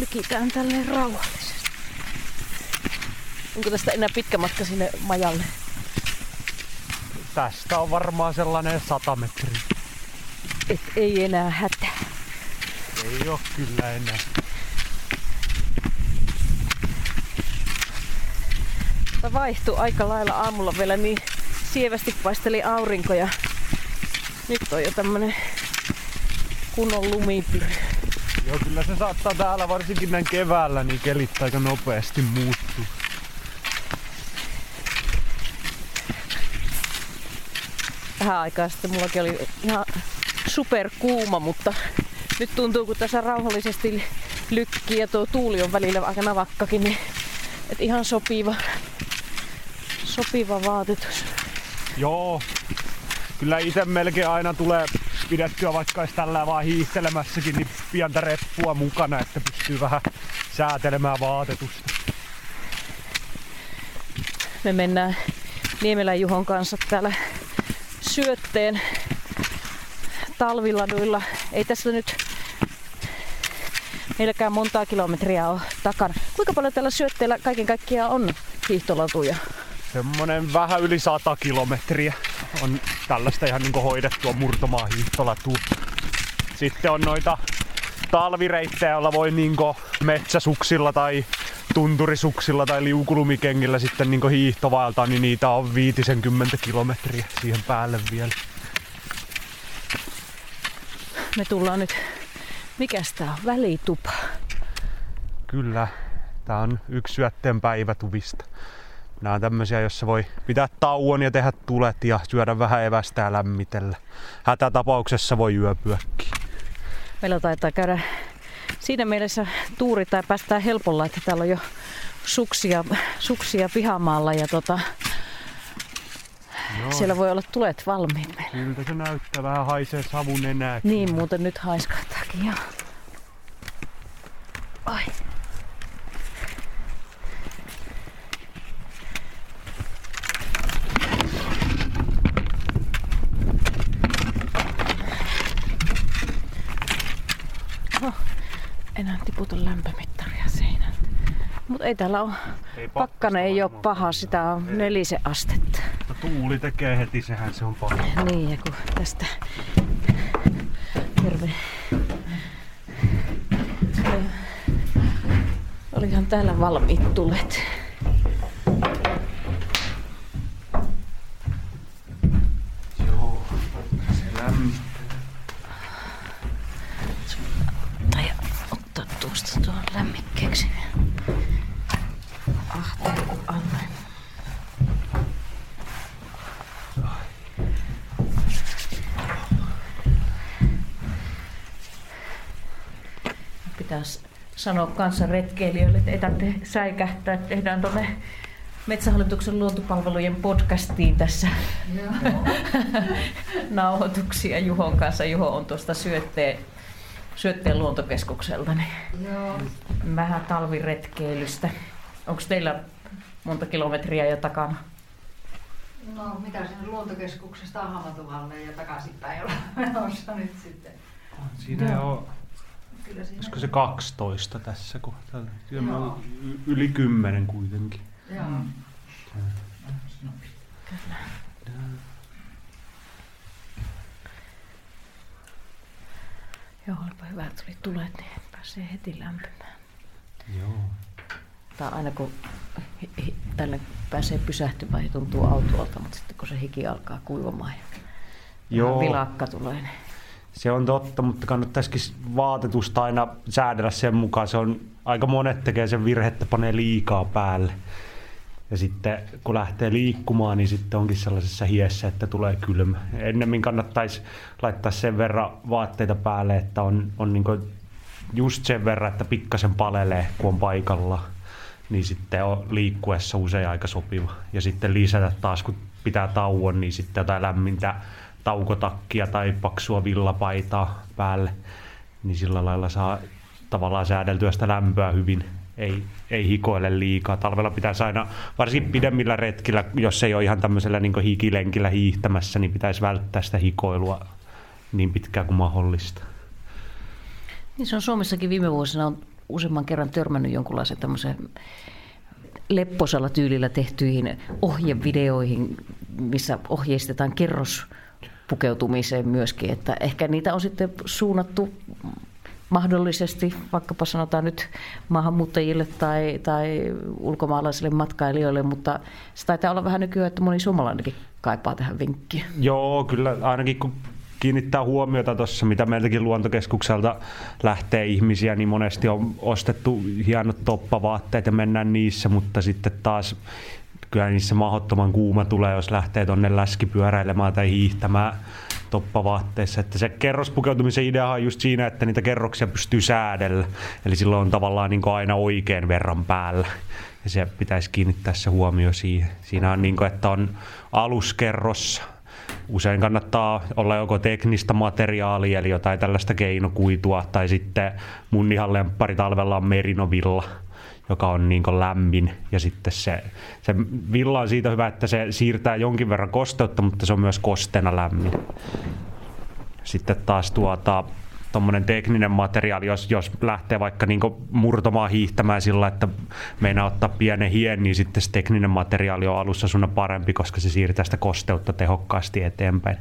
lykitään tälleen rauhallisesti. Onko tästä enää pitkä matka sinne majalle? Tästä on varmaan sellainen 100 metriä. Et ei enää hätää. Ei oo kyllä enää. Mä vaihtui aika lailla aamulla vielä niin sievästi paisteli aurinko ja nyt on jo tämmönen kunnon lumipyry. Joo, kyllä se saattaa täällä varsinkin näin keväällä niin kelit aika nopeasti muuttuu. Vähän aikaa sitten mullakin oli ihan super kuuma, mutta nyt tuntuu, kun tässä rauhallisesti lykkii ja tuo tuuli on välillä aika navakkakin, niin et ihan sopiva, sopiva vaatetus. Joo, kyllä itse melkein aina tulee pidettyä vaikka olisi tällä vaan hiihtelemässäkin, niin pientä reppua mukana, että pystyy vähän säätelemään vaatetusta. Me mennään Niemelän Juhon kanssa täällä syötteen talviladuilla. Ei tässä nyt meilläkään montaa kilometriä ole takana. Kuinka paljon tällä syötteellä kaiken kaikkiaan on hiihtolatuja? Semmonen vähän yli 100 kilometriä on tällaista ihan niin hoidettua murtomaa hiihtolatua. Sitten on noita talvireittejä, joilla voi niin metsäsuksilla tai tunturisuksilla tai liukulumikengillä sitten niin hiihtovaeltaa, niin niitä on 50 kilometriä siihen päälle vielä. Me tullaan nyt, mikäs tää on, välitupa. Kyllä, tää on yksi syötteen päivätuvista. Nämä on tämmöisiä, jossa voi pitää tauon ja tehdä tulet ja syödä vähän evästä ja lämmitellä. Hätätapauksessa voi yöpyäkin. Meillä taitaa käydä siinä mielessä tuuri tai päästään helpolla, että täällä on jo suksia, suksia pihamaalla ja tota, Joo. siellä voi olla tulet valmiin Siltä se näyttää, vähän haisee savun enää. Niin, muuten nyt haiskahtaakin, joo. Ai. enää tiputa lämpömittaria seinältä. Mutta ei täällä ole, ei pakkane ei ole paha, sitä on ei. nelisen astetta. Mutta tuuli tekee heti, sehän se on paha. Niin, ja kun tästä hirve... Olihan täällä valmiit tulet. Sanoa kanssa retkeilijöille, että ei tarvitse säikähtää, että tehdään tuonne Metsähallituksen luontopalvelujen podcastiin tässä nauhoituksia Juhon kanssa. Juho on tuosta syötteen, syötteen luontokeskukselta. Niin Joo. Vähän talviretkeilystä. Onko teillä monta kilometriä jo takana? No mitä sinne luontokeskuksesta Ahamatuvalle ja takaisinpäin ollaan menossa nyt sitten. Siinä Joo. on Olisiko se 12 tässä kohtaa? Joo. Yli 10 kuitenkin. Joo. Mm. Kyllä. Joo, olipa hyvä, että tuli tulet, niin pääsee heti lämpimään. Joo. Tai aina kun tänne pääsee pysähtymään, niin tuntuu autolta, mutta sitten kun se hiki alkaa kuivamaan ja Joo. vilakka tulee, niin se on totta, mutta kannattaisikin vaatetusta aina säädellä sen mukaan. Se on, aika monet tekee sen virhettä, panee liikaa päälle. Ja sitten kun lähtee liikkumaan, niin sitten onkin sellaisessa hiessä, että tulee kylmä. Ennemmin kannattaisi laittaa sen verran vaatteita päälle, että on, on niin just sen verran, että pikkasen palelee, kun on paikalla. Niin sitten on liikkuessa usein aika sopiva. Ja sitten lisätä taas, kun pitää tauon, niin sitten jotain lämmintä taukotakkia tai paksua villapaitaa päälle, niin sillä lailla saa tavallaan säädeltyä sitä lämpöä hyvin. Ei, ei hikoile liikaa. Talvella pitäisi aina, varsinkin pidemmillä retkillä, jos ei ole ihan tämmöisellä niin hikilenkillä hiihtämässä, niin pitäisi välttää sitä hikoilua niin pitkään kuin mahdollista. Niin se on Suomessakin viime vuosina on useamman kerran törmännyt jonkunlaisen tämmöisen lepposalla tyylillä tehtyihin ohjevideoihin, missä ohjeistetaan kerros pukeutumiseen myöskin, että ehkä niitä on sitten suunnattu mahdollisesti vaikkapa sanotaan nyt maahanmuuttajille tai, tai ulkomaalaisille matkailijoille, mutta se taitaa olla vähän nykyään, että moni suomalainenkin kaipaa tähän vinkkiä. Joo, kyllä ainakin kun kiinnittää huomiota tuossa, mitä meiltäkin luontokeskukselta lähtee ihmisiä, niin monesti on ostettu hienot toppavaatteet ja mennään niissä, mutta sitten taas kyllä niissä mahdottoman kuuma tulee, jos lähtee tuonne läskipyöräilemään tai hiihtämään toppavaatteissa. Että se kerrospukeutumisen idea on just siinä, että niitä kerroksia pystyy säädellä. Eli silloin on tavallaan niin aina oikein verran päällä. Ja se pitäisi kiinnittää se huomio siihen. Siinä on niin kuin, että on aluskerros, usein kannattaa olla joko teknistä materiaalia, eli jotain tällaista keinokuitua, tai sitten mun ihan lemppari talvella on merinovilla, joka on niin lämmin. Ja sitten se, se villa on siitä hyvä, että se siirtää jonkin verran kosteutta, mutta se on myös kosteena lämmin. Sitten taas tuota, tuommoinen tekninen materiaali, jos, jos lähtee vaikka niin murtomaan hiihtämään sillä, että meinaa ottaa pienen hien, niin sitten se tekninen materiaali on alussa sun parempi, koska se siirtää sitä kosteutta tehokkaasti eteenpäin.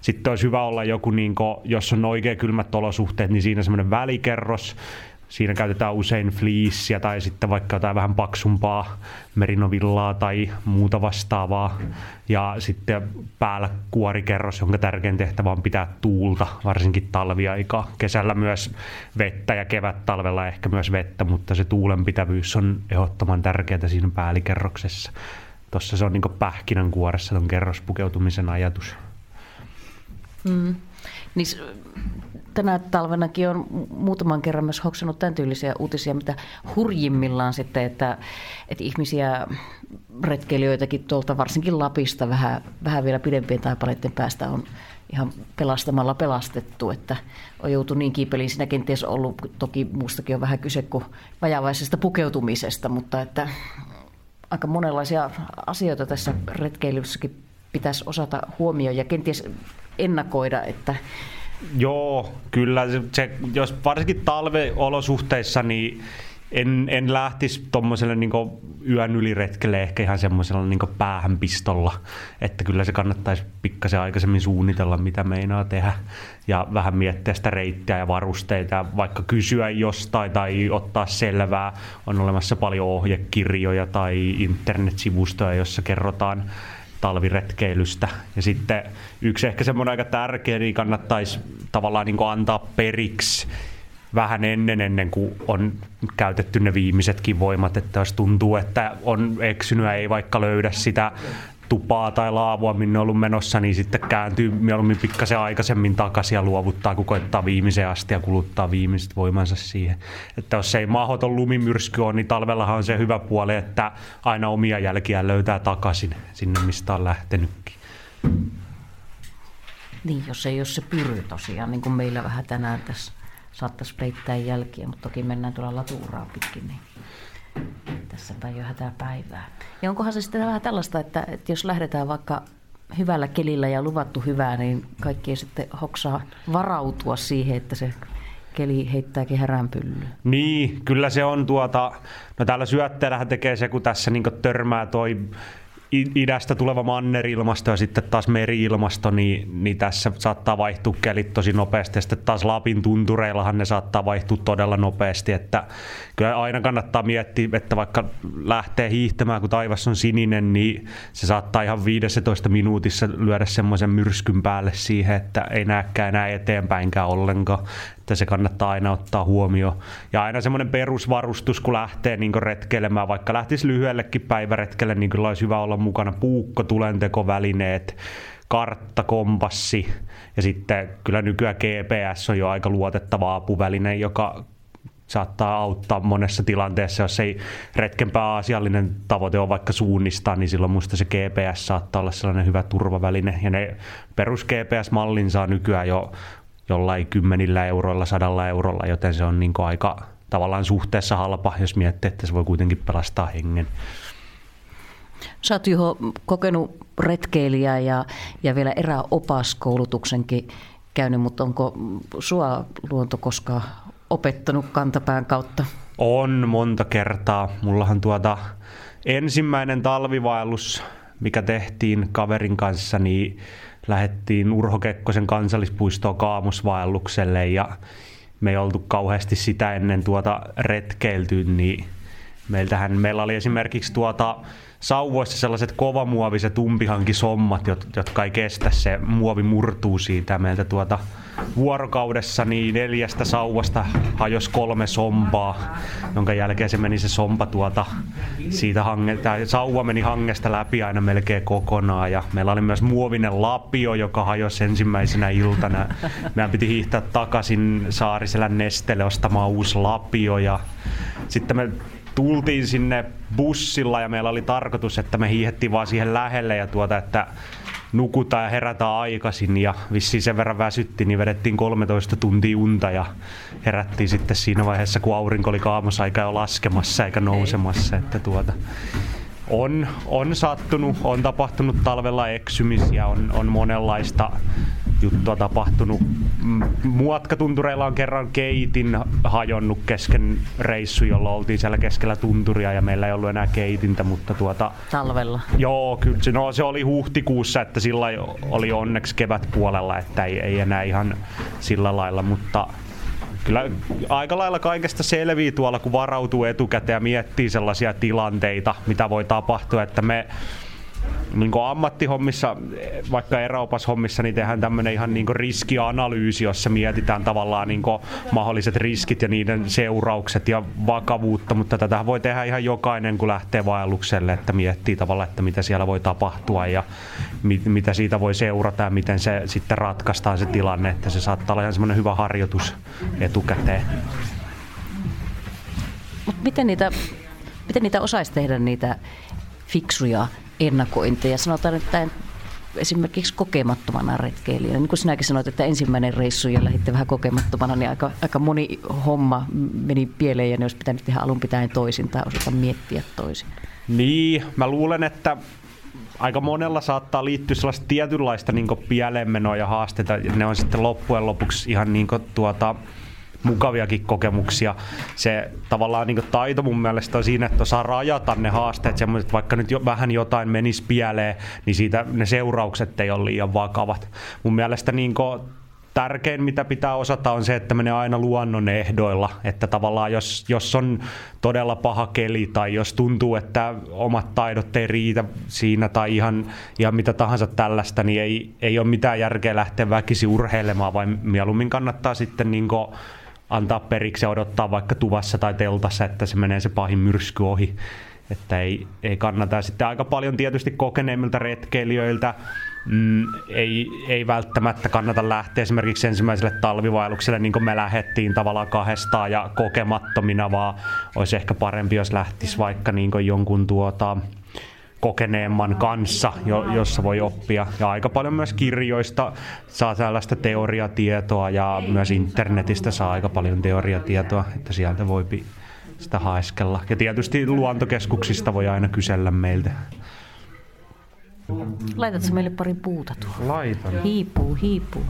Sitten olisi hyvä olla joku, niin kuin, jos on oikein kylmät olosuhteet, niin siinä semmoinen välikerros, Siinä käytetään usein fleeceä tai sitten vaikka jotain vähän paksumpaa merinovillaa tai muuta vastaavaa. Ja sitten päällä kuorikerros, jonka tärkein tehtävä on pitää tuulta, varsinkin talviaikaa. Kesällä myös vettä ja kevät talvella ehkä myös vettä, mutta se tuulenpitävyys on ehdottoman tärkeää siinä päällikerroksessa. Tuossa se on niin pähkinänkuoressa tuon kerrospukeutumisen ajatus. Mm. Niin tänä talvenakin on muutaman kerran myös hoksannut tämän tyylisiä uutisia, mitä hurjimmillaan sitten, että, että ihmisiä, retkeilijöitäkin tuolta varsinkin Lapista vähän, vähän vielä pidempien taipaleiden päästä on ihan pelastamalla pelastettu, että on joutu niin kiipeliin. Siinä kenties ollut, toki muustakin on vähän kyse kuin vajavaisesta pukeutumisesta, mutta että aika monenlaisia asioita tässä retkeilyssäkin pitäisi osata huomioida ja kenties ennakoida, että Joo, kyllä. Se, jos varsinkin talveolosuhteissa, niin en, en lähtisi tuommoiselle niin yön yliretkelle ehkä ihan semmoisella niin päähänpistolla, että kyllä se kannattaisi pikkasen aikaisemmin suunnitella, mitä meinaa tehdä ja vähän miettiä sitä reittiä ja varusteita, vaikka kysyä jostain tai ottaa selvää. On olemassa paljon ohjekirjoja tai internetsivustoja, jossa kerrotaan talviretkeilystä. Ja sitten yksi ehkä semmoinen aika tärkeä, niin kannattaisi tavallaan niin antaa periksi vähän ennen, ennen kuin on käytetty ne viimeisetkin voimat, että jos tuntuu, että on eksynyt ja ei vaikka löydä sitä tupaa tai laavua, minne on ollut menossa, niin sitten kääntyy mieluummin pikkasen aikaisemmin takaisin ja luovuttaa, kun koittaa viimeiseen asti ja kuluttaa viimeiset voimansa siihen. Että jos ei mahdoton lumimyrsky ole, niin talvellahan on se hyvä puoli, että aina omia jälkiä löytää takaisin sinne, mistä on lähtenytkin. Niin, jos ei ole se pyry tosiaan, niin kuin meillä vähän tänään tässä saattaisi peittää jälkiä, mutta toki mennään tuolla latuuraa pitkin, niin tässä jo hätää päivää. Ja onkohan se sitten vähän tällaista, että, että jos lähdetään vaikka hyvällä kelillä ja luvattu hyvää, niin kaikki sitten hoksaa varautua siihen, että se keli heittääkin häränpyllyyn. Niin, kyllä se on tuota, no täällä syötteellähän tekee se, kun tässä niin törmää toi idästä tuleva mannerilmasto ja sitten taas meriilmasto, niin, niin tässä saattaa vaihtua kelit tosi nopeasti. Ja sitten taas Lapin tuntureillahan ne saattaa vaihtua todella nopeasti. Että kyllä aina kannattaa miettiä, että vaikka lähtee hiihtämään, kun taivas on sininen, niin se saattaa ihan 15 minuutissa lyödä semmoisen myrskyn päälle siihen, että ei näekään enää eteenpäinkään ollenkaan että se kannattaa aina ottaa huomioon. Ja aina semmoinen perusvarustus, kun lähtee niin retkeilemään, vaikka lähtisi lyhyellekin päiväretkelle, niin kyllä olisi hyvä olla mukana puukko, tulentekovälineet, kartta, kompassi ja sitten kyllä nykyään GPS on jo aika luotettava apuväline, joka saattaa auttaa monessa tilanteessa, jos ei retken pääasiallinen tavoite on vaikka suunnistaa, niin silloin musta se GPS saattaa olla sellainen hyvä turvaväline. Ja ne perus GPS-mallin saa nykyään jo jollain kymmenillä euroilla, sadalla eurolla, joten se on niin aika tavallaan suhteessa halpa, jos miettii, että se voi kuitenkin pelastaa hengen. Sä oot Juho kokenut retkeilijä ja, ja vielä eräopaskoulutuksenkin käynyt, mutta onko sua luonto koskaan opettanut kantapään kautta? On monta kertaa. Mullahan tuota ensimmäinen talvivaellus, mikä tehtiin kaverin kanssa, niin lähdettiin Urho Kekkosen kansallispuistoon kaamusvaellukselle ja me ei oltu kauheasti sitä ennen tuota retkeilty, niin meiltähän, meillä oli esimerkiksi tuota sauvoissa sellaiset kovamuoviset umpihankisommat, jotka ei kestä, se muovi murtuu siitä. Meiltä tuota vuorokaudessa niin neljästä sauvasta hajos kolme sompaa, jonka jälkeen se meni se sompa tuota, siitä hange, tai sauva meni hangesta läpi aina melkein kokonaan. Ja meillä oli myös muovinen lapio, joka hajosi ensimmäisenä iltana. Meidän piti hiihtää takaisin Saariselän nestelle ostamaan uusi lapio ja sitten me tultiin sinne bussilla ja meillä oli tarkoitus, että me hiihettiin vaan siihen lähelle ja tuota, että nukutaan ja herätään aikaisin ja vissiin sen verran väsytti, niin vedettiin 13 tuntia unta ja herättiin sitten siinä vaiheessa, kun aurinko oli kaamassa eikä jo laskemassa eikä nousemassa. Että tuota, on, on sattunut, on tapahtunut talvella eksymisiä, on, on monenlaista juttua tapahtunut. Muotkatuntureilla on kerran keitin hajonnut kesken reissu, jolla oltiin siellä keskellä tunturia ja meillä ei ollut enää keitintä, mutta tuota... Talvella? Joo, kyllä se, no, se oli huhtikuussa, että sillä oli onneksi kevätpuolella, että ei, ei enää ihan sillä lailla, mutta kyllä aika lailla kaikesta selvii tuolla, kun varautuu etukäteen ja miettii sellaisia tilanteita, mitä voi tapahtua, että me niin ammattihommissa, vaikka eräopashommissa, niin tehdään tämmöinen ihan niin riskianalyysi, jossa mietitään tavallaan niin mahdolliset riskit ja niiden seuraukset ja vakavuutta, mutta tätä voi tehdä ihan jokainen, kun lähtee vaellukselle, että miettii tavallaan, että mitä siellä voi tapahtua ja mit, mitä siitä voi seurata ja miten se sitten ratkaistaan se tilanne, että se saattaa olla ihan semmoinen hyvä harjoitus etukäteen. Mutta miten niitä, miten niitä osaisi tehdä niitä fiksuja ennakointeja. Sanotaan, että esimerkiksi kokemattomana retkeilijänä. Niin kuin sinäkin sanoit, että ensimmäinen reissu ja lähditte vähän kokemattomana, niin aika, aika moni homma meni pieleen ja ne olisi pitänyt tehdä alun pitäen toisin tai osata miettiä toisin. Niin, mä luulen, että aika monella saattaa liittyä sellaista tietynlaista niin pieleenmenoa ja haasteita. Ne on sitten loppujen lopuksi ihan niin tuota, mukaviakin kokemuksia. Se tavallaan niin taito mun mielestä on siinä, että osaa rajata ne haasteet semmoiset, vaikka nyt jo, vähän jotain menisi pieleen, niin siitä ne seuraukset ei ole liian vakavat. Mun mielestä niin tärkein, mitä pitää osata, on se, että menee aina luonnon ehdoilla. Että tavallaan jos, jos on todella paha keli tai jos tuntuu, että omat taidot ei riitä siinä tai ihan, ihan mitä tahansa tällaista, niin ei, ei ole mitään järkeä lähteä väkisi urheilemaan, vaan mieluummin kannattaa sitten niin antaa periksi ja odottaa vaikka tuvassa tai teltassa, että se menee se pahin myrsky ohi. Että ei, ei kannata. Sitten aika paljon tietysti kokeneemmilta retkeilijöiltä mm, ei, ei välttämättä kannata lähteä esimerkiksi ensimmäiselle talvivaellukselle, niin kuin me lähettiin tavallaan kahdestaan ja kokemattomina, vaan olisi ehkä parempi, jos lähtisi vaikka niin jonkun tuota, kokeneemman kanssa, jo, jossa voi oppia. Ja aika paljon myös kirjoista saa tällaista teoriatietoa ja myös internetistä saa aika paljon teoriatietoa, että sieltä voi sitä haeskella. Ja tietysti luontokeskuksista voi aina kysellä meiltä. Laitatko meille pari puuta tuohon? Laitan. Hiipuu, hiipuu.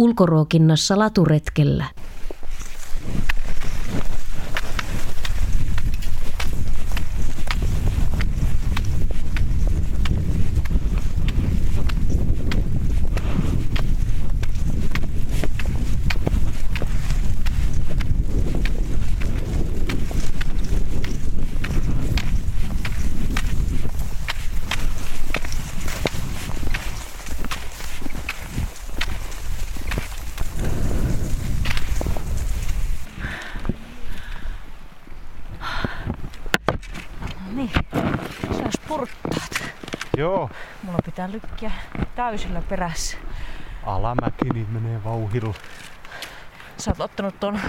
Ulkoruokinnassa laturetkellä. Joo. Mulla pitää lykkiä täysillä perässä. Alamäki niin menee vauhilla. Sä oot ottanut ton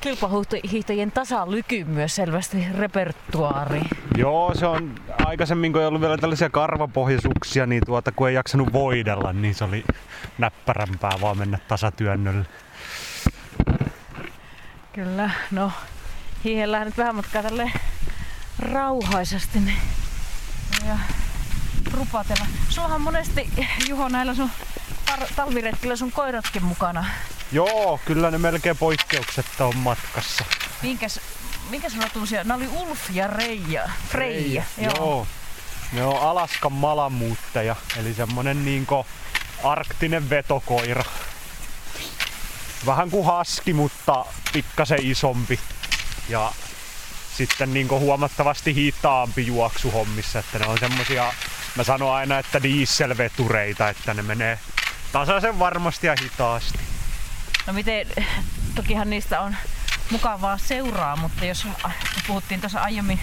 kilpahiihtäjien tasalykyn myös selvästi repertuaari. Joo, se on aikaisemmin, kun ei ollut vielä tällaisia karvapohjaisuuksia, niin tuota, kun ei jaksanut voidella, niin se oli näppärämpää vaan mennä tasatyönnölle. Kyllä, no hiihellään nyt vähän matkaa tälle rauhaisesti. Niin ja rupatella. Sullahan monesti, Juho, näillä sun par- talviretkillä sun koiratkin mukana. Joo, kyllä ne melkein poikkeuksetta on matkassa. Minkäs, minkäs rotuisia? Nämä oli Ulf ja Reija. Freija. Joo. Joo. Ne on Alaskan malamuutteja, eli semmonen niinku arktinen vetokoira. Vähän kuin haski, mutta pikkasen isompi. Ja sitten niinku huomattavasti hitaampi juoksuhommissa, että ne on semmosia, mä sanon aina, että dieselvetureita, että ne menee tasaisen varmasti ja hitaasti. No miten, tokihan niistä on mukavaa seuraa, mutta jos puhuttiin tuossa aiemmin,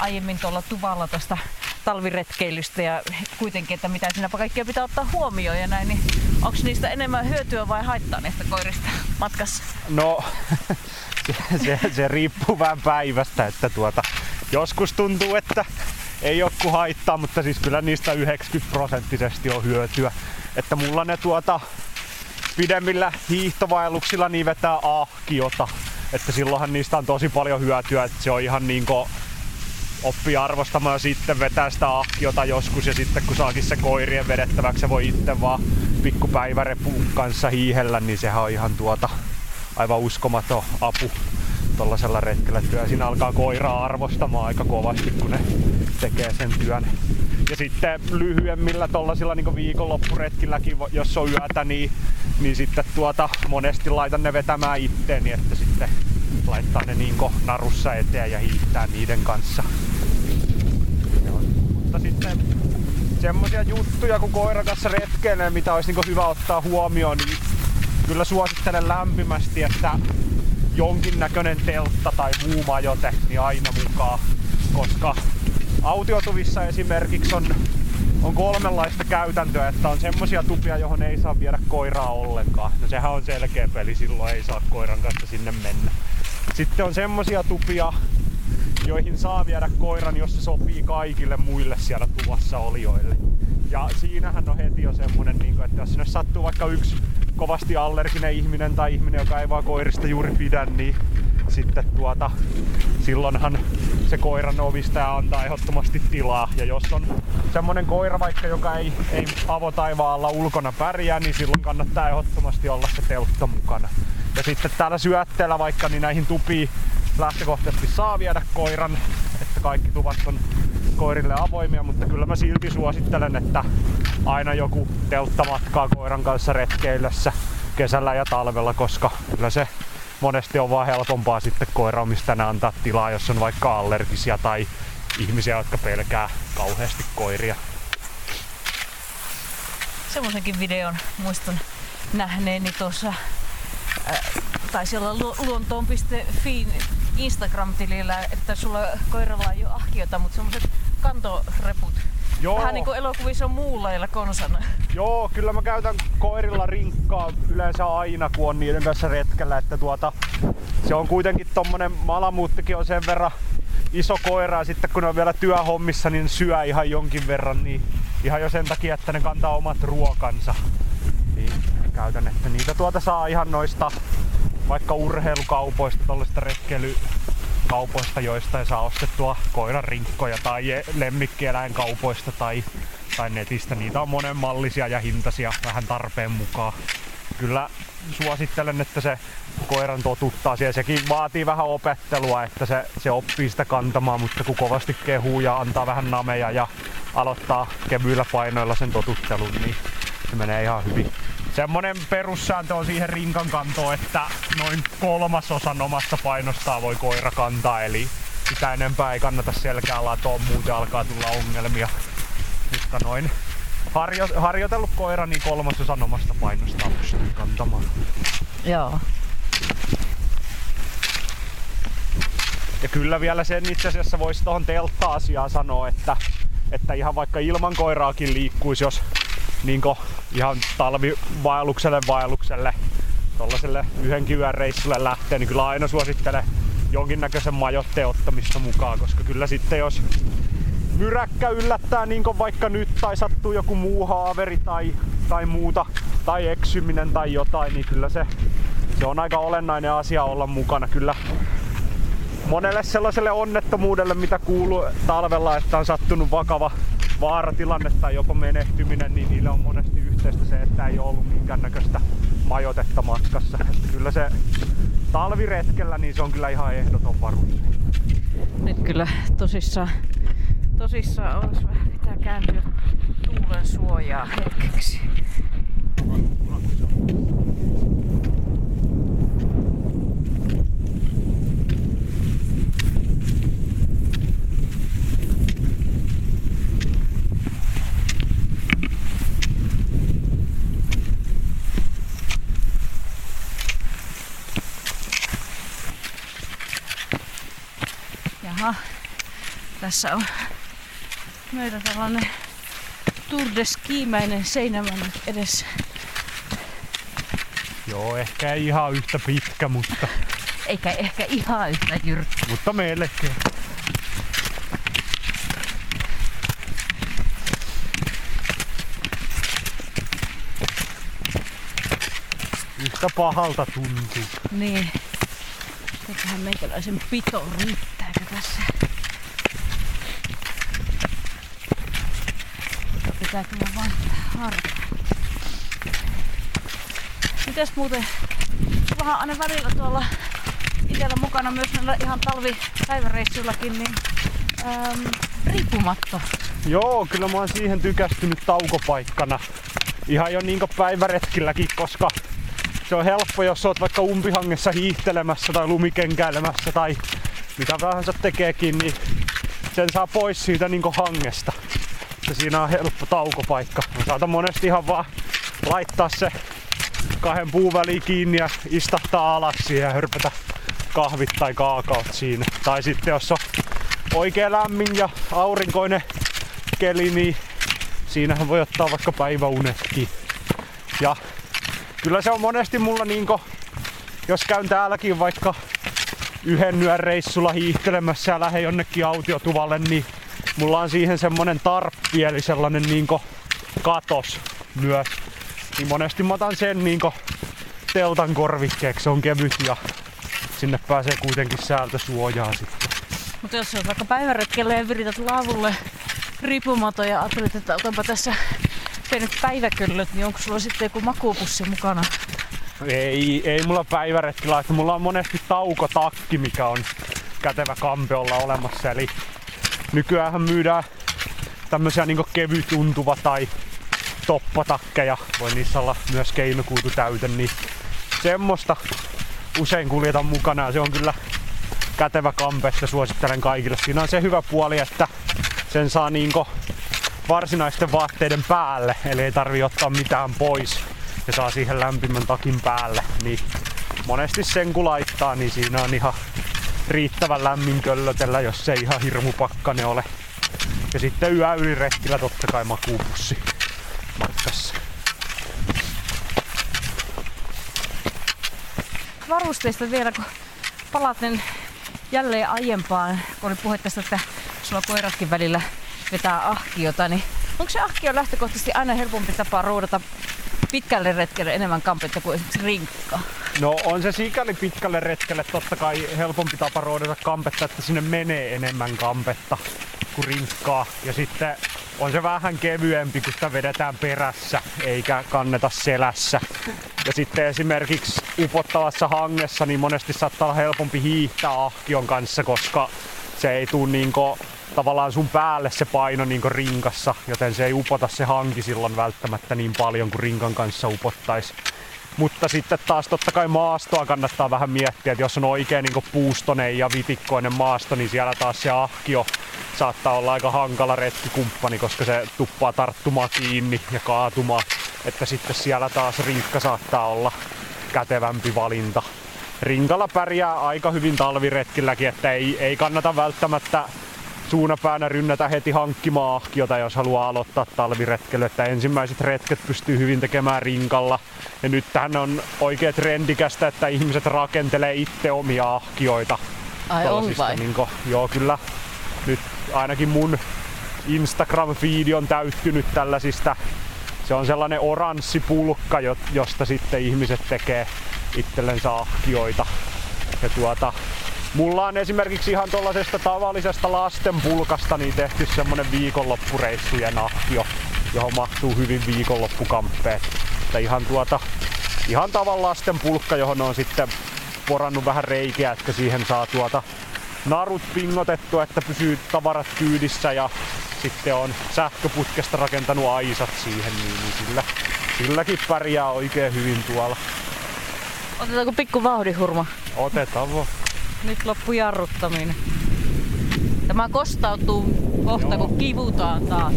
aiemmin tuolla tuvalla tuosta talviretkeilystä ja kuitenkin, että mitä siinä kaikkea pitää ottaa huomioon ja näin, niin onko niistä enemmän hyötyä vai haittaa niistä koirista matkassa? No, se, se, se riippuu vähän päivästä, että tuota, joskus tuntuu, että ei kuin haittaa, mutta siis kyllä niistä 90 prosenttisesti on hyötyä. Että mulla ne tuota pidemmillä hiihtovaelluksilla niin vetää ahkiota. Että silloinhan niistä on tosi paljon hyötyä, että se on ihan niinku oppii arvostamaan sitten vetää sitä ahkiota joskus ja sitten kun saakin se koirien vedettäväksi se voi itse vaan pikkupäivärepun kanssa hiihellä, niin sehän on ihan tuota aivan uskomaton apu tuollaisella retkellä. Kyllä siinä alkaa koiraa arvostamaan aika kovasti, kun ne tekee sen työn. Ja sitten lyhyemmillä tuollaisilla niin viikonloppuretkilläkin, jos on yötä, niin, niin sitten tuota, monesti laitan ne vetämään itteeni, että sitten laittaa ne niin narussa eteen ja hiihtää niiden kanssa. Joo. Mutta sitten semmoisia juttuja, kun koira kanssa retkeilee, mitä olisi niin hyvä ottaa huomioon, niin kyllä suosittelen lämpimästi, että jonkinnäköinen teltta tai muu majote niin aina mukaan, koska autiotuvissa esimerkiksi on, on kolmenlaista käytäntöä, että on semmosia tupia, johon ei saa viedä koiraa ollenkaan. No sehän on selkeä peli, silloin ei saa koiran kanssa sinne mennä. Sitten on semmosia tupia, joihin saa viedä koiran, jos se sopii kaikille muille siellä tuvassa olijoille. Ja siinähän on heti jo semmonen, niin että jos sinne sattuu vaikka yksi kovasti allerginen ihminen tai ihminen, joka ei vaan koirista juuri pidä, niin sitten tuota, silloinhan se koiran omistaja antaa ehdottomasti tilaa. Ja jos on semmonen koira vaikka, joka ei, ei avotaivaalla ulkona pärjää, niin silloin kannattaa ehdottomasti olla se teltta mukana. Ja sitten täällä syötteellä vaikka niin näihin tupiin lähtökohtaisesti saa viedä koiran, että kaikki tuvat on koirille avoimia, mutta kyllä mä silti suosittelen, että aina joku teltta matkaa koiran kanssa retkeillessä kesällä ja talvella, koska kyllä se monesti on vaan helpompaa sitten koiraomistajana antaa tilaa, jos on vaikka allergisia tai ihmisiä, jotka pelkää kauheasti koiria. Semmoisenkin videon muistan nähneeni tuossa, äh, taisi olla lu- luontoon.fi Instagram-tilillä, että sulla koiralla ei ole ahkiota, mutta semmoiset kantoreput. Joo. Vähän niin kuin elokuvissa on muulla konsana. Joo, kyllä mä käytän koirilla rinkkaa yleensä aina, kun on niiden kanssa retkellä. Että tuota, se on kuitenkin tommonen malamuuttikin on sen verran iso koira ja sitten kun ne on vielä työhommissa, niin syö ihan jonkin verran, niin ihan jo sen takia, että ne kantaa omat ruokansa. Niin käytän, että niitä tuota saa ihan noista vaikka urheilukaupoista, tuollaista retkeily kaupoista, joista ei saa ostettua koiran rinkkoja tai lemmikkieläinkaupoista tai, tai netistä. Niitä on monenmallisia ja hintaisia vähän tarpeen mukaan. Kyllä suosittelen, että se koiran totuttaa siihen. Sekin vaatii vähän opettelua, että se, se oppii sitä kantamaan, mutta kun kovasti kehuu ja antaa vähän nameja ja aloittaa kevyillä painoilla sen totuttelun, niin se menee ihan hyvin semmonen perussääntö on siihen rinkan kantoon, että noin kolmasosan omasta painostaan voi koira kantaa, eli sitä enempää ei kannata selkää latoa, muuten alkaa tulla ongelmia. Mutta noin harjo, harjoitellut koira, niin kolmasosan omasta painostaan pystyy kantamaan. Joo. Ja kyllä vielä sen itse asiassa voisi tuohon teltta-asiaan sanoa, että, että ihan vaikka ilman koiraakin liikkuisi, jos niin ihan talvivaellukselle vaellukselle tollaselle yhden kivän reissulle lähtee, niin kyllä aina suosittelen jonkinnäköisen majotteen ottamista mukaan, koska kyllä sitten jos myräkkä yllättää niin vaikka nyt tai sattuu joku muu haaveri tai, tai muuta tai eksyminen tai jotain, niin kyllä se, se on aika olennainen asia olla mukana. Kyllä monelle sellaiselle onnettomuudelle, mitä kuuluu talvella, että on sattunut vakava vaaratilanne tai jopa menehtyminen, niin niille on monesti yhteistä se, että ei ole ollut minkäännäköistä majotetta matkassa. Että kyllä se talviretkellä, niin se on kyllä ihan ehdoton varuste. Nyt kyllä tosissaan, tosissaan olisi vähän pitää kääntyä tuulen suojaa hetkeksi. Tässä on meillä tällainen Tour de Skimäinen seinämä nyt edessä. Joo, ehkä ei ihan yhtä pitkä, mutta, Eikä ehkä ihan yhtä jyrkkä. mutta melkein. Yhtä pahalta tuntuu. Niin. Eiköhän meikäläisen pito riittääkö tässä? Pitää kyllä vaihtaa harva. Mitäs muuten? Sullahan aina välillä tuolla itellä mukana myös näillä ihan talvipäiväreissuillakin, niin ähm, riippumatto. Joo, kyllä mä oon siihen tykästynyt taukopaikkana. Ihan jo niinku päiväretkilläkin, koska se on helppo, jos oot vaikka umpihangessa hiihtelemässä tai lumikenkäilemässä tai mitä tahansa tekeekin, niin sen saa pois siitä niinku hangesta. Ja siinä on helppo taukopaikka. Mä saatan monesti ihan vaan laittaa se kahden puun väliin kiinni ja istahtaa alas ja hörpätä kahvit tai kaakaot siinä. Tai sitten jos on oikein lämmin ja aurinkoinen keli, niin siinähän voi ottaa vaikka päiväunetkin. Ja kyllä se on monesti mulla niinko, jos käyn täälläkin vaikka yhden yön reissulla hiihtelemässä ja lähden jonnekin autiotuvalle, niin mulla on siihen semmonen tarppi, eli sellainen niinko katos myös. Niin monesti mä otan sen niinko teltan korvikkeeksi, se on kevyt ja sinne pääsee kuitenkin säältä suojaa sitten. Mutta jos olet vaikka päiväretkellä ja virität laavulle riippumaton ja ajattelet, että otanpa tässä pienet päiväköllöt, niin onko sulla sitten joku makuupussi mukana? Ei, ei mulla päiväretkillä, että mulla on monesti taukotakki, mikä on kätevä kampeolla olemassa. Eli nykyään myydään tämmöisiä niin kevytuntuva tai toppatakkeja. Voi niissä olla myös keinokuutu täyte, niin semmoista usein kuljetan mukana se on kyllä kätevä kampe, että suosittelen kaikille. Siinä on se hyvä puoli, että sen saa niinku varsinaisten vaatteiden päälle, eli ei tarvi ottaa mitään pois ja saa siihen lämpimän takin päälle. Niin monesti sen kun laittaa, niin siinä on ihan riittävän lämmin köllötellä, jos ei ihan hirmu pakkane ole. Ja sitten yö yli retkillä totta kai makuupussi matkassa. Varusteista vielä, kun palaten jälleen aiempaan, kun oli puhe tästä, että sulla koiratkin välillä vetää ahkiota, niin onko se ahkio lähtökohtaisesti aina helpompi tapa ruudata pitkälle retkelle enemmän kampetta kuin esimerkiksi rinkka? No on se sikäli pitkälle retkelle totta kai helpompi tapa roodata kampetta, että sinne menee enemmän kampetta kuin rinkkaa. Ja sitten on se vähän kevyempi, kun sitä vedetään perässä eikä kanneta selässä. Ja sitten esimerkiksi upottavassa hangessa niin monesti saattaa olla helpompi hiihtää ahkion kanssa, koska se ei tuu niinku tavallaan sun päälle se paino niinku rinkassa, joten se ei upota se hanki silloin välttämättä niin paljon kuin rinkan kanssa upottaisi. Mutta sitten taas totta kai maastoa kannattaa vähän miettiä, että jos on oikein niin puustonen ja vitikkoinen maasto, niin siellä taas se ahkio saattaa olla aika hankala retkikumppani, koska se tuppaa tarttumaan kiinni ja kaatumaan. Että sitten siellä taas rinkka saattaa olla kätevämpi valinta. Rinkalla pärjää aika hyvin talviretkilläkin, että ei, ei kannata välttämättä suunapäänä rynnätä heti hankkimaan ahkiota, jos haluaa aloittaa talviretkellä. Että ensimmäiset retket pystyy hyvin tekemään rinkalla. Ja nyt tähän on oikein trendikästä, että ihmiset rakentelee itse omia ahkioita. Ai on vai? Niinku, joo, kyllä. Nyt ainakin mun Instagram-feedi on täyttynyt tällaisista. Se on sellainen oranssi pulkka, jo- josta sitten ihmiset tekee itsellensä ahkioita. Ja tuota, Mulla on esimerkiksi ihan tuollaisesta tavallisesta lastenpulkasta niin tehty semmonen viikonloppureissujen ahkio, johon mahtuu hyvin viikonloppukamppeet. Että ihan tuota, ihan tavan lasten pulkka, johon on sitten porannut vähän reikiä, että siihen saa tuota narut pingotettu, että pysyy tavarat kyydissä ja sitten on sähköputkesta rakentanut aisat siihen, niin, niin sillä, silläkin pärjää oikein hyvin tuolla. Otetaanko pikku vauhdihurma? Otetaan vaan. Nyt loppu jarruttaminen. Tämä kostautuu kohta, Joo. kun kivutaan taas.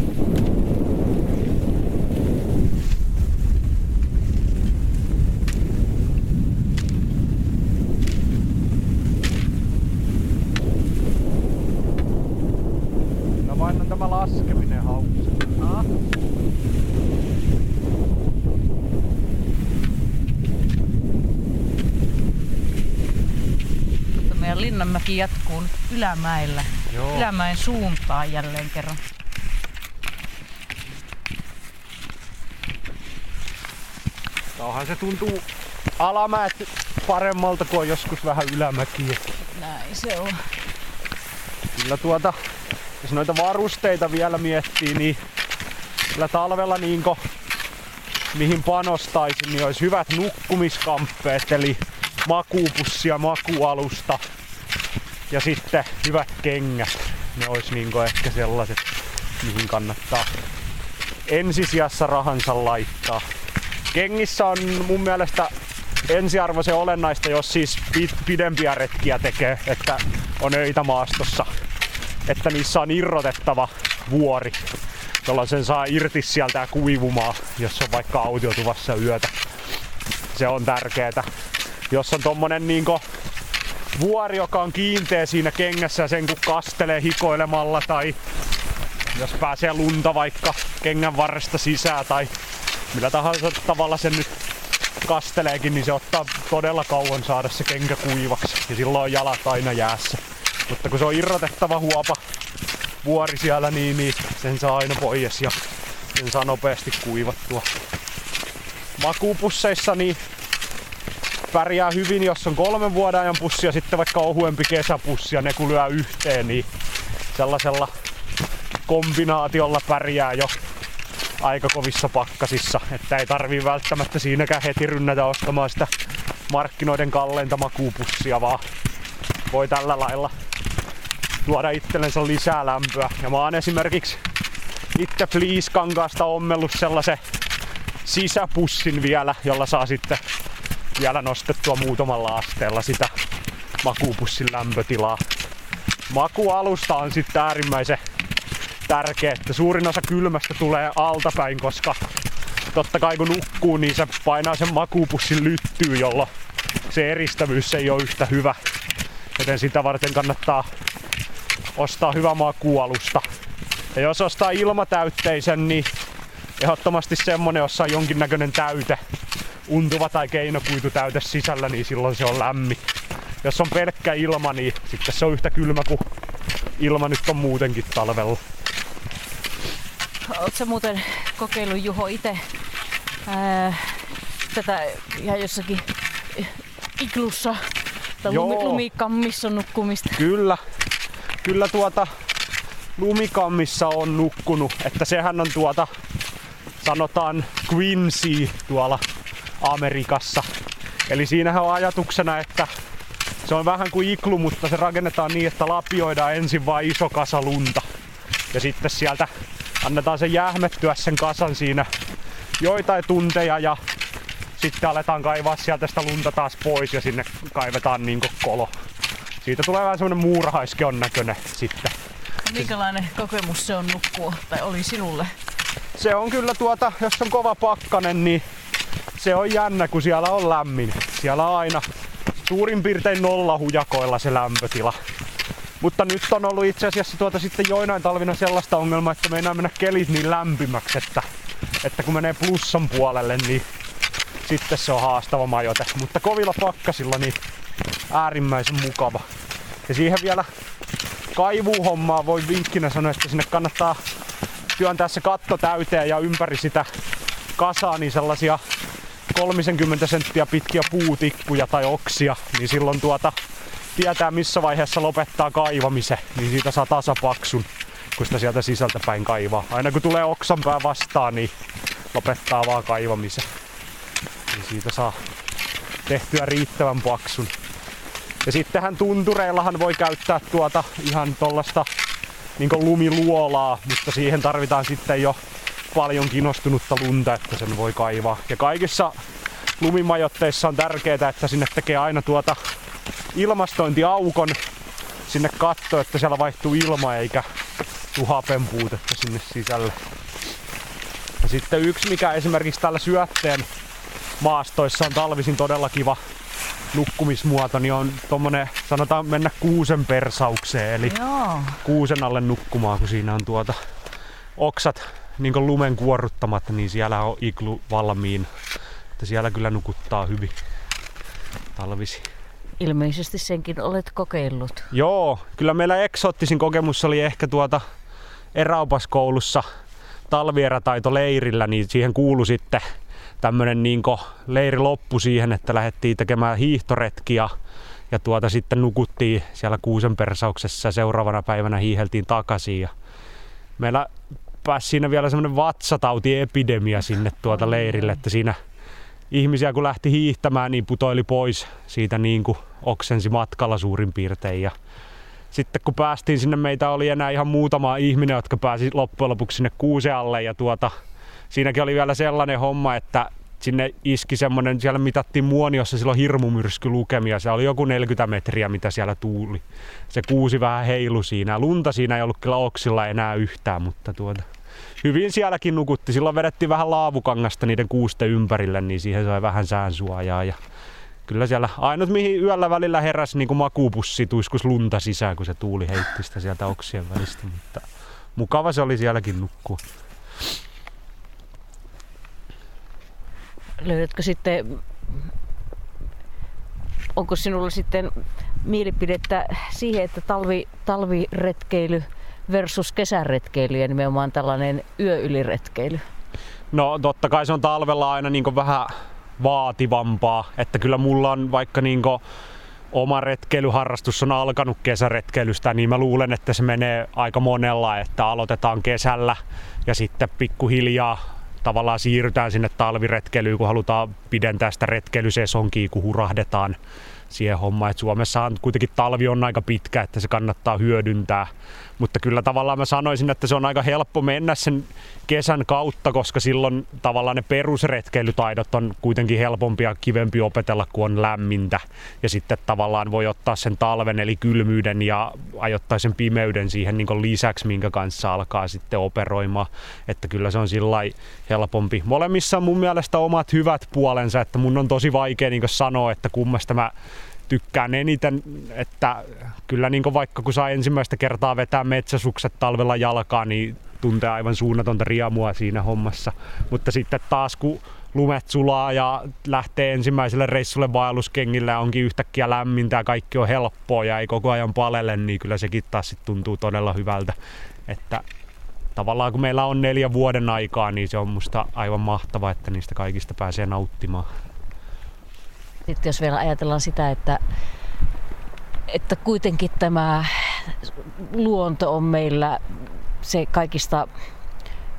No vain on tämä laskeminen hauska. Ah. Mutta meidän Linnanmäki jatkuu nyt Ylämäellä. Joo. Ylämäen suuntaan jälleen kerran. Onhan se tuntuu alamäet paremmalta kuin on joskus vähän ylämäkiä. Näin se on. Kyllä tuota, jos noita varusteita vielä miettii, niin kyllä talvella niinko mihin panostaisin, niin olisi hyvät nukkumiskamppeet, eli makuupussi ja makualusta. Ja sitten hyvät kengät. Ne olisi niinko ehkä sellaiset, mihin kannattaa ensisijassa rahansa laittaa. Kengissä on mun mielestä ensiarvoisen olennaista, jos siis pidempiä retkiä tekee, että on öitä maastossa. Että niissä on irrotettava vuori, jolloin sen saa irti sieltä ja kuivumaan, jos on vaikka autiotuvassa yötä. Se on tärkeää. Jos on tommonen niinku vuori, joka on kiinteä siinä kengässä sen kun kastelee hikoilemalla tai jos pääsee lunta vaikka kengän varresta sisään tai millä tahansa tavalla sen nyt kasteleekin, niin se ottaa todella kauan saada se kenkä kuivaksi ja silloin on jalat aina jäässä. Mutta kun se on irrotettava huopa vuori siellä, niin, niin sen saa aina pois ja sen saa nopeasti kuivattua. Makuupusseissa niin pärjää hyvin, jos on kolmen vuoden ajan pussi ja sitten vaikka ohuempi kesäpussi ja ne kun lyö yhteen, niin sellaisella kombinaatiolla pärjää jo aika kovissa pakkasissa, että ei tarvii välttämättä siinäkään heti rynnätä ostamaan sitä markkinoiden kalleinta makuupussia, vaan voi tällä lailla tuoda itsellensä lisää lämpöä. Ja mä oon esimerkiksi itse fleece-kankaasta ommellut sellaisen sisäpussin vielä, jolla saa sitten vielä nostettua muutamalla asteella sitä makuupussin lämpötilaa. Makualusta on sitten äärimmäisen tärkeä, että suurin osa kylmästä tulee altapäin, koska totta kai kun nukkuu, niin se painaa sen makuupussin lyttyy, jolloin se eristävyys ei ole yhtä hyvä. Joten sitä varten kannattaa ostaa hyvä makualusta. Ja jos ostaa ilmatäytteisen, niin ehdottomasti semmonen, jossa on jonkinnäköinen täyte, untuva tai keinokuitutäyte sisällä, niin silloin se on lämmin. Jos on pelkkä ilma, niin sitten se on yhtä kylmä kuin ilma nyt on muutenkin talvella. Oletko muuten kokeillut Juho itse tätä ihan jossakin iklussa tai lumikammissa nukkumista? Kyllä, kyllä tuota lumikammissa on nukkunut, että sehän on tuota sanotaan Quincy tuolla Amerikassa. Eli siinähän on ajatuksena, että se on vähän kuin iklu, mutta se rakennetaan niin, että lapioidaan ensin vain iso kasa lunta. Ja sitten sieltä annetaan sen jähmettyä sen kasan siinä joitain tunteja ja sitten aletaan kaivaa sieltä sitä lunta taas pois ja sinne kaivetaan niin kolo. Siitä tulee vähän semmonen muurahaiskeon näköinen sitten. Minkälainen kokemus se on nukkua, tai oli sinulle? Se on kyllä tuota, jos on kova pakkanen, niin se on jännä, kun siellä on lämmin. Siellä on aina suurin piirtein nolla hujakoilla se lämpötila. Mutta nyt on ollut itse asiassa tuota sitten joinain talvina sellaista ongelmaa, että meinaa mennä kelit niin lämpimäksi, että, että kun menee plussan puolelle, niin sitten se on haastava majoite. Mutta kovilla pakkasilla niin äärimmäisen mukava. Ja siihen vielä kaivuuhommaa voi vinkkinä sanoa, että sinne kannattaa työntää se katto täyteen ja ympäri sitä kasaa niin sellaisia 30 senttiä pitkiä puutikkuja tai oksia, niin silloin tuota tietää missä vaiheessa lopettaa kaivamisen, niin siitä saa tasapaksun, kun sitä sieltä sisältä päin kaivaa. Aina kun tulee oksanpää vastaan, niin lopettaa vaan kaivamisen. Niin siitä saa tehtyä riittävän paksun. Ja sittenhän tuntureillahan voi käyttää tuota ihan tollasta niin lumiluolaa, mutta siihen tarvitaan sitten jo paljon kinostunutta lunta, että sen voi kaivaa. Ja kaikissa lumimajotteissa on tärkeää, että sinne tekee aina tuota ilmastointiaukon sinne katto, että siellä vaihtuu ilma eikä tuhapen puutetta sinne sisälle. Ja sitten yksi, mikä esimerkiksi tällä syötteen maastoissa on talvisin todella kiva nukkumismuoto, niin on tommonen, sanotaan mennä kuusen persaukseen, eli Joo. kuusen alle nukkumaan, kun siinä on tuota oksat niin lumen kuorruttamat, niin siellä on iglu valmiin. Että siellä kyllä nukuttaa hyvin talvisi. Ilmeisesti senkin olet kokeillut. Joo, kyllä meillä eksoottisin kokemus oli ehkä tuota eräopaskoulussa talvierätaito leirillä, niin siihen kuulu sitten tämmönen niin leiri loppu siihen, että lähdettiin tekemään hiihtoretkiä ja tuota sitten nukuttiin siellä kuusen persauksessa seuraavana päivänä hiiheltiin takaisin. Ja meillä pääsi siinä vielä semmoinen vatsatautiepidemia sinne tuota leirille, että siinä ihmisiä kun lähti hiihtämään, niin putoili pois siitä niin kuin oksensi matkalla suurin piirtein. Ja sitten kun päästiin sinne, meitä oli enää ihan muutama ihminen, jotka pääsi loppujen lopuksi sinne kuusealle ja tuota, siinäkin oli vielä sellainen homma, että sinne iski semmoinen, siellä mitattiin muoniossa silloin hirmumyrsky lukemia, se oli joku 40 metriä, mitä siellä tuuli. Se kuusi vähän heilu siinä. Lunta siinä ei ollut kyllä oksilla enää yhtään, mutta tuota, hyvin sielläkin nukutti. Silloin vedettiin vähän laavukangasta niiden kuusten ympärille, niin siihen sai vähän säänsuojaa. Ja kyllä siellä ainut mihin yöllä välillä heräsi niin kuin makuupussi tuiskus lunta sisään, kun se tuuli heitti sitä sieltä oksien välistä. Mutta mukava se oli sielläkin nukkua. Löydätkö sitten, onko sinulla sitten mielipidettä siihen, että talvi, talviretkeily versus kesäretkeily ja nimenomaan tällainen yöyliretkeily? No totta kai se on talvella aina niin vähän vaativampaa, että kyllä mulla on vaikka niin oma retkeilyharrastus on alkanut kesäretkeilystä, niin mä luulen, että se menee aika monella, että aloitetaan kesällä ja sitten pikkuhiljaa tavallaan siirrytään sinne talviretkeilyyn, kun halutaan pidentää sitä retkeilysesonkia, kun hurahdetaan siihen hommaan. Et Suomessahan kuitenkin talvi on aika pitkä, että se kannattaa hyödyntää. Mutta kyllä tavallaan mä sanoisin, että se on aika helppo mennä sen kesän kautta, koska silloin tavallaan ne perusretkeilytaidot on kuitenkin helpompi ja kivempi opetella, kun on lämmintä. Ja sitten tavallaan voi ottaa sen talven eli kylmyyden ja ajoittaa sen pimeyden siihen niin lisäksi, minkä kanssa alkaa sitten operoimaan. Että kyllä se on sillä helpompi. Molemmissa on mun mielestä omat hyvät puolensa, että mun on tosi vaikea niin sanoa, että kummasta mä tykkään eniten, että kyllä niin vaikka kun saa ensimmäistä kertaa vetää metsäsukset talvella jalkaan, niin tuntee aivan suunnatonta riemua siinä hommassa. Mutta sitten taas kun lumet sulaa ja lähtee ensimmäiselle reissulle vaelluskengille ja onkin yhtäkkiä lämmintä ja kaikki on helppoa ja ei koko ajan palele, niin kyllä sekin taas sit tuntuu todella hyvältä. Että tavallaan kun meillä on neljä vuoden aikaa, niin se on musta aivan mahtava, että niistä kaikista pääsee nauttimaan. Sitten jos vielä ajatellaan sitä, että, että kuitenkin tämä luonto on meillä se kaikista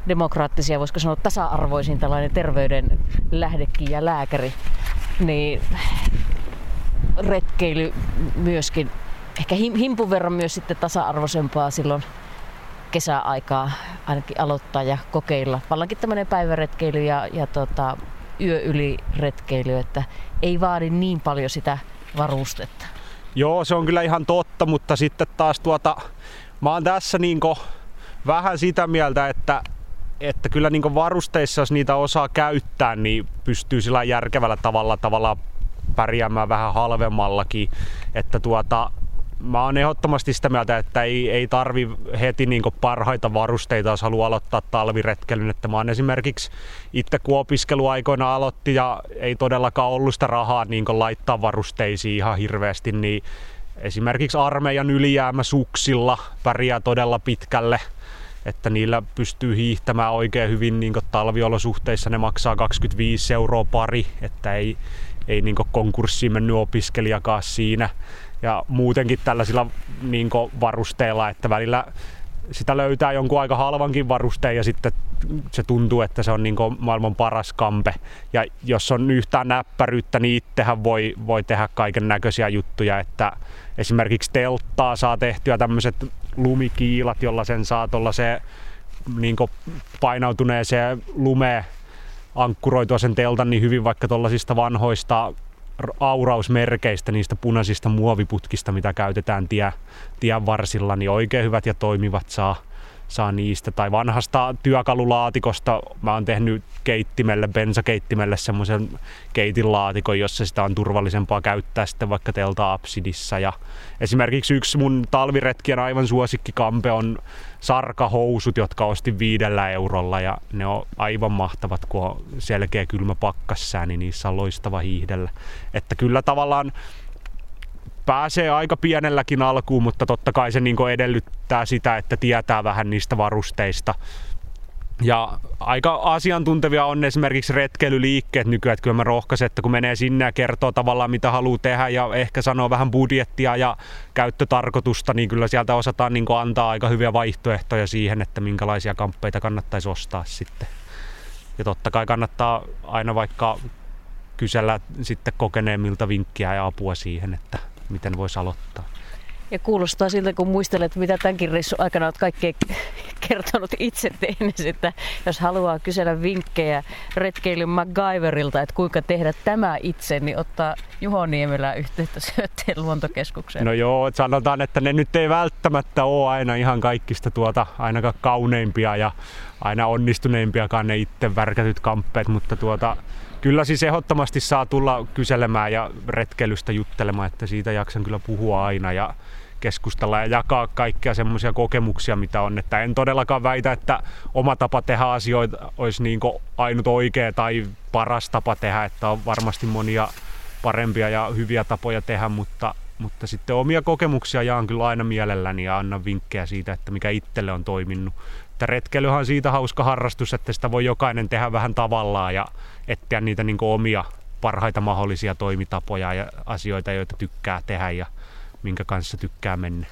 demokraattisia, voisiko sanoa tasa-arvoisin tällainen terveyden lähdekin ja lääkäri, niin retkeily myöskin ehkä himpun verran myös sitten tasa-arvoisempaa silloin kesäaikaa ainakin aloittaa ja kokeilla. Vallankin tämmöinen päiväretkeily ja, ja tota, yö yli retkeily, että ei vaadi niin paljon sitä varustetta. Joo, se on kyllä ihan totta, mutta sitten taas tuota, mä oon tässä niinku vähän sitä mieltä, että, että kyllä niinku varusteissa, jos niitä osaa käyttää, niin pystyy sillä järkevällä tavalla tavalla pärjäämään vähän halvemmallakin. Että tuota, mä oon ehdottomasti sitä mieltä, että ei, ei tarvi heti niin parhaita varusteita, jos haluaa aloittaa talviretkelyn. Että mä oon esimerkiksi itse kun opiskeluaikoina aloitti ja ei todellakaan ollut sitä rahaa niin laittaa varusteisiin ihan hirveästi, niin esimerkiksi armeijan ylijäämä suksilla pärjää todella pitkälle että niillä pystyy hiihtämään oikein hyvin niin talviolosuhteissa. Ne maksaa 25 euroa pari, että ei, ei niin konkurssiin mennyt opiskelijakaan siinä. Ja muutenkin tällaisilla niin varusteilla, että välillä sitä löytää jonkun aika halvankin varusteen ja sitten se tuntuu, että se on niin maailman paras kampe. Ja jos on yhtään näppäryyttä, niin itsehän voi, voi tehdä kaiken näköisiä juttuja, että esimerkiksi telttaa saa tehtyä tämmöiset lumikiilat, jolla sen saa se niin painautuneeseen lumeen ankkuroitua sen teltan niin hyvin vaikka tuollaisista vanhoista aurausmerkeistä, niistä punaisista muoviputkista, mitä käytetään tie, tien varsilla, niin oikein hyvät ja toimivat saa saa niistä. Tai vanhasta työkalulaatikosta mä oon tehnyt keittimelle, bensakeittimelle semmoisen keitinlaatikon, jossa sitä on turvallisempaa käyttää sitten vaikka telta Absidissa. Ja esimerkiksi yksi mun talviretkien aivan suosikkikampe on sarkahousut, jotka ostin viidellä eurolla ja ne on aivan mahtavat, kun on selkeä kylmä pakkassää, niin niissä on loistava hiihdellä. Että kyllä tavallaan pääsee aika pienelläkin alkuun, mutta totta kai se niin edellyttää sitä, että tietää vähän niistä varusteista. Ja aika asiantuntevia on esimerkiksi retkeilyliikkeet nykyään, että kyllä mä rohkaisen, että kun menee sinne ja kertoo tavallaan mitä haluaa tehdä ja ehkä sanoo vähän budjettia ja käyttötarkoitusta, niin kyllä sieltä osataan niin antaa aika hyviä vaihtoehtoja siihen, että minkälaisia kamppeita kannattaisi ostaa sitten. Ja totta kai kannattaa aina vaikka kysellä sitten kokeneemmilta vinkkiä ja apua siihen, että miten voisi aloittaa. Ja kuulostaa siltä, kun muistelet, mitä tämänkin reissun aikana olet kaikkea kertonut itse tehneesi, että jos haluaa kysellä vinkkejä retkeilyn MacGyverilta, että kuinka tehdä tämä itse, niin ottaa Juho Niemelä yhteyttä syötteen luontokeskukseen. No joo, sanotaan, että ne nyt ei välttämättä ole aina ihan kaikista tuota, ainakaan kauneimpia ja aina onnistuneimpiakaan ne itse värkätyt kamppeet, mutta tuota, kyllä siis ehdottomasti saa tulla kyselemään ja retkeilystä juttelemaan, että siitä jaksan kyllä puhua aina ja keskustella ja jakaa kaikkia semmoisia kokemuksia, mitä on. Että en todellakaan väitä, että oma tapa tehdä asioita olisi niin ainut oikea tai paras tapa tehdä, että on varmasti monia parempia ja hyviä tapoja tehdä, mutta, mutta sitten omia kokemuksia jaan kyllä aina mielelläni ja annan vinkkejä siitä, että mikä itselle on toiminut. Että retkeilyhän on siitä hauska harrastus, että sitä voi jokainen tehdä vähän tavallaan ja etsiä niitä niin omia parhaita mahdollisia toimitapoja ja asioita, joita tykkää tehdä ja minkä kanssa tykkää mennä.